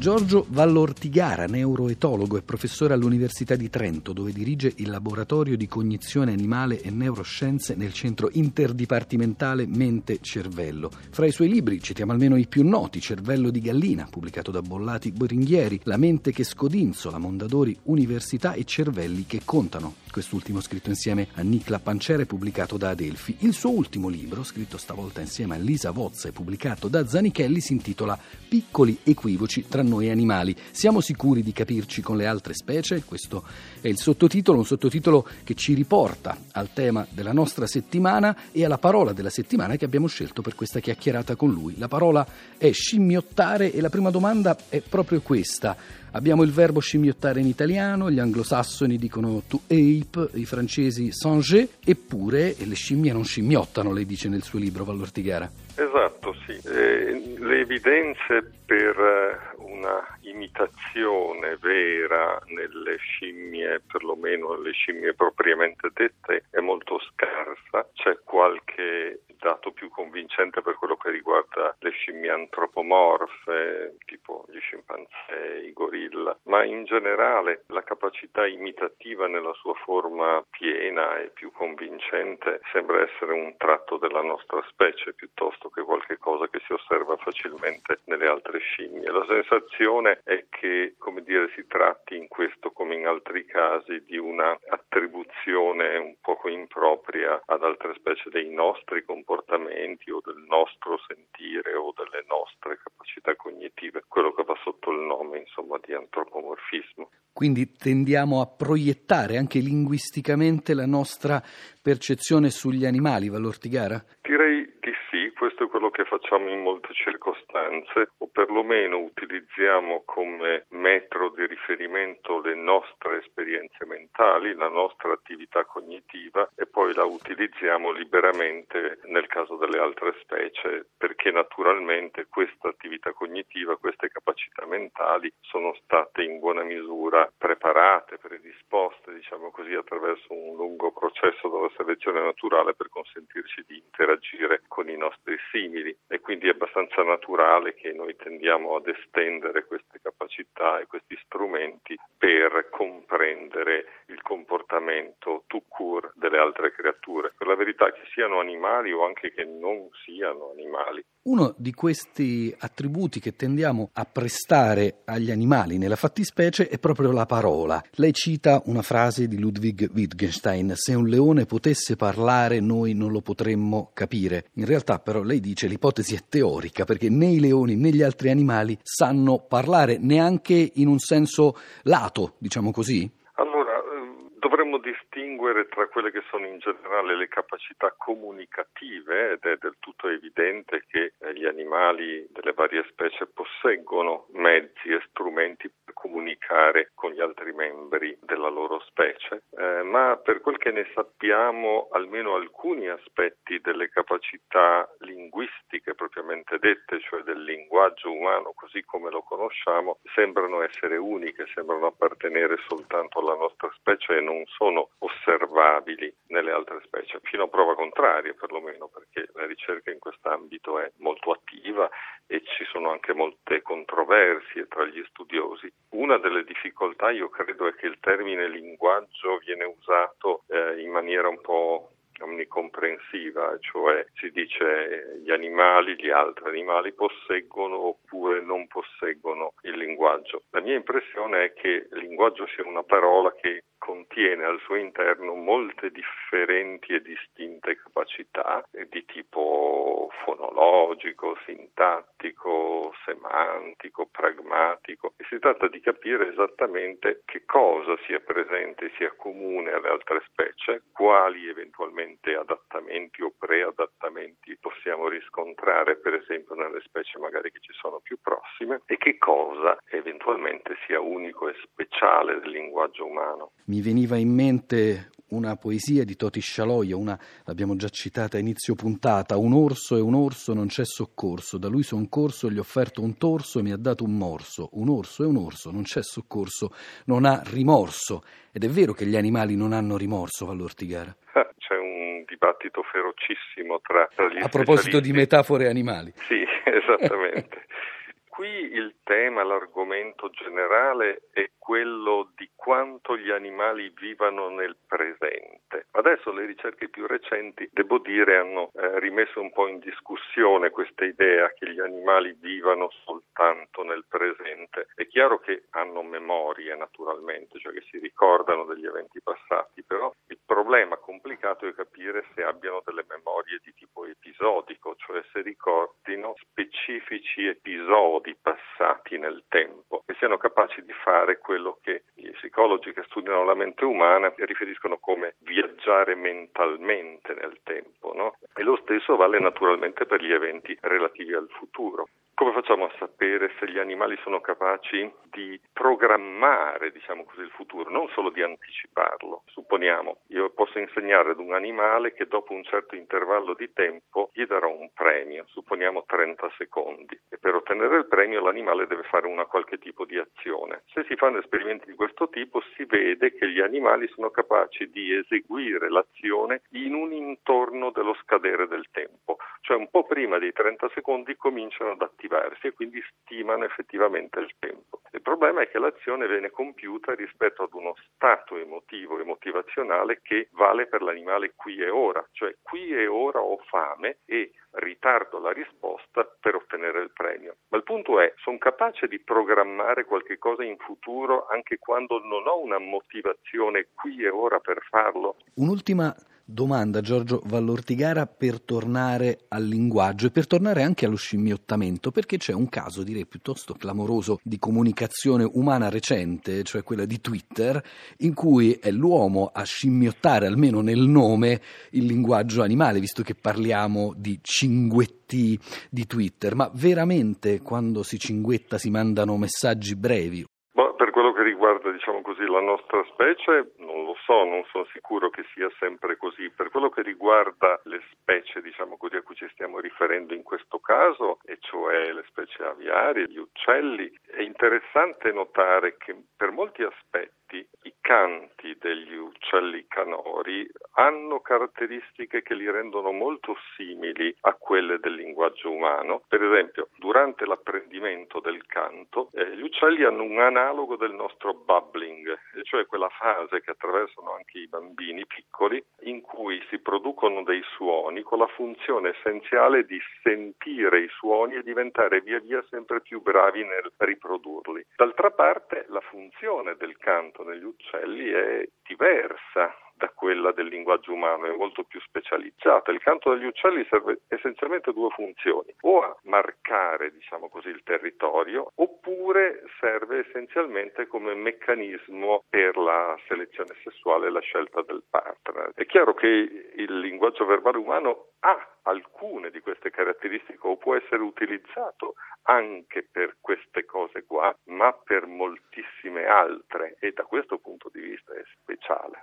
Giorgio Vallortigara, neuroetologo e professore all'Università di Trento, dove dirige il laboratorio di cognizione animale e neuroscienze nel centro interdipartimentale Mente-Cervello. Fra i suoi libri citiamo almeno i più noti: Cervello di gallina, pubblicato da Bollati Boringhieri, La mente che scodinzola, Mondadori Università e Cervelli che contano. Quest'ultimo scritto insieme a Nicla Pancere, pubblicato da Adelphi. Il suo ultimo libro, scritto stavolta insieme a Lisa Vozza e pubblicato da Zanichelli, si intitola Piccoli equivoci tra noi animali. Siamo sicuri di capirci con le altre specie? Questo è il sottotitolo, un sottotitolo che ci riporta al tema della nostra settimana e alla parola della settimana che abbiamo scelto per questa chiacchierata con lui. La parola è scimmiottare e la prima domanda è proprio questa. Abbiamo il verbo scimmiottare in italiano, gli anglosassoni dicono to ape, i francesi sanger, eppure le scimmie non scimmiottano, lei dice nel suo libro Vallortigara. Esatto, sì. Eh, le evidenze per eh, una imitazione vera nelle scimmie, perlomeno nelle scimmie propriamente dette, è molto scarsa. C'è qualche dato più convincente per quello che riguarda le scimmie antropomorfe, tipo gli scimpanzé, i gorilla, ma in generale la capacità imitativa nella sua forma piena e più convincente sembra essere un tratto della nostra specie piuttosto che qualche cosa che si osserva facilmente nelle altre scimmie. La sensazione è che, come dire, si tratti in questo come in altri casi di una attribuzione un poco impropria ad altre specie dei nostri comportamenti comportamenti o del nostro sentire o delle nostre capacità cognitive, quello che va sotto il insomma di antropomorfismo. Quindi tendiamo a proiettare anche linguisticamente la nostra percezione sugli animali, Valortigara? Direi di sì, questo è quello che facciamo in molte circostanze, o perlomeno utilizziamo come metro di riferimento le nostre esperienze mentali, la nostra attività cognitiva e poi la utilizziamo liberamente nel caso delle altre specie, perché naturalmente questa attività cognitiva, queste capacità mentali sono state in buona misura preparate, predisposte, diciamo così, attraverso un lungo processo della selezione naturale per consentirci di interagire con i nostri simili. E quindi è abbastanza naturale che noi tendiamo ad estendere queste capacità e questi strumenti per comprendere il comportamento tout court delle altre creature. Per la verità che siano animali o anche che non siano animali. Uno di questi attributi che tendiamo a prestare agli animali nella fattispecie è proprio la parola. Lei cita una frase di Ludwig Wittgenstein: Se un leone potesse parlare, noi non lo potremmo capire. In realtà, però, lei dice l'ipotesi è teorica perché né i leoni né gli altri animali sanno parlare neanche in un senso lato, diciamo così. Dovremmo distinguere tra quelle che sono in generale le capacità comunicative ed è del tutto evidente che eh, gli animali delle varie specie posseggono mezzi e strumenti per comunicare con gli altri membri della loro specie, eh, ma per quel che ne sappiamo almeno alcuni aspetti delle capacità linguistiche propriamente dette, cioè del linguaggio umano così come lo conosciamo, sembrano essere uniche, sembrano appartenere soltanto alla nostra specie e non sono osservabili nelle altre specie, fino a prova contraria perlomeno, perché la ricerca in quest'ambito è molto attiva e ci sono anche molte controversie tra gli studiosi. Una delle difficoltà io credo è che il termine linguaggio viene usato eh, in maniera un po' omnicomprensiva, cioè si dice eh, gli animali, gli altri animali posseggono oppure non posseggono il linguaggio. La mia impressione è che il linguaggio sia una parola che contiene al suo interno molte differenti e distinte capacità di tipo fonologico, sintattico, semantico, pragmatico e si tratta di capire esattamente che cosa sia presente, sia comune alle altre specie, quali eventualmente adattamenti o preadattamenti possiamo riscontrare per esempio nelle specie magari che ci sono più prossime e che cosa eventualmente sia unico e speciale del linguaggio umano. Mi veniva in mente una poesia di Toti Scialoia, una l'abbiamo già citata a inizio puntata, un orso e un orso non c'è soccorso, da lui son corso, gli ho offerto un torso e mi ha dato un morso, un orso e un orso non c'è soccorso, non ha rimorso, ed è vero che gli animali non hanno rimorso, Vallortigara. C'è un dibattito ferocissimo tra, tra gli A proposito di metafore animali. Sì, esattamente. Qui il tema, l'argomento generale è quello di quanto gli animali vivano nel presente. Adesso le ricerche più recenti, devo dire, hanno eh, rimesso un po' in discussione questa idea che gli animali vivano soltanto nel presente. È chiaro che hanno memorie naturalmente, cioè che si ricordano degli eventi passati, però il problema complicato è capire se abbiano delle memorie di tipo episodico, cioè se ricordino specifici episodi passati nel tempo e siano capaci di fare quello che gli psicologi che studiano la mente umana riferiscono come viaggiare mentalmente nel tempo. No? E lo stesso vale naturalmente per gli eventi relativi al futuro. Facciamo a sapere se gli animali sono capaci di programmare, diciamo così, il futuro, non solo di anticiparlo? Supponiamo, io posso insegnare ad un animale che dopo un certo intervallo di tempo gli darò un premio, supponiamo 30 secondi, e per ottenere il premio l'animale deve fare una qualche tipo di azione. Se si fanno esperimenti di questo tipo si vede che gli animali sono capaci di eseguire l'azione in un intorno dello scadere del tempo, cioè un po' prima dei 30 secondi cominciano ad attivare attivarsi e quindi stimano effettivamente il tempo. Il problema è che l'azione viene compiuta rispetto ad uno stato emotivo e motivazionale che vale per l'animale qui e ora, cioè qui e ora ho fame e ritardo la risposta per ottenere il premio. Ma il punto è, sono capace di programmare qualche cosa in futuro anche quando non ho una motivazione qui e ora per farlo? Un'ultima domanda, Giorgio Vallortigara, per tornare al linguaggio e per tornare anche allo scimmiottamento, perché c'è un caso, direi piuttosto clamoroso, di comunicazione umana recente, cioè quella di Twitter, in cui è l'uomo a scimmiottare, almeno nel nome, il linguaggio animale, visto che parliamo di cinguetti di Twitter. Ma veramente quando si cinguetta si mandano messaggi brevi? per quello che riguarda, diciamo così, la nostra specie, non lo so, non sono sicuro che sia sempre così. Per quello che riguarda le specie, diciamo così, a cui ci stiamo riferendo in questo caso, e cioè le specie aviarie, gli uccelli, è interessante notare che per molti aspetti canti degli uccelli canori hanno caratteristiche che li rendono molto simili a quelle del linguaggio umano. Per esempio, durante l'apprendimento del canto, eh, gli uccelli hanno un analogo del nostro bubbling, cioè quella fase che attraversano anche i bambini piccoli, in cui si producono dei suoni con la funzione essenziale di sentire i suoni e diventare via via sempre più bravi nel riprodurli. D'altra parte, la funzione del canto negli uccelli è diversa da quella del linguaggio umano, è molto più specializzata. Il canto degli uccelli serve essenzialmente a due funzioni, o a marcare, diciamo così, il territorio, oppure serve essenzialmente come meccanismo per la selezione sessuale e la scelta del partner. È chiaro che il linguaggio verbale umano ha alcune di queste caratteristiche o può essere utilizzato anche per queste cose qua, ma per moltissime altre e da questo punto di vista è speciale.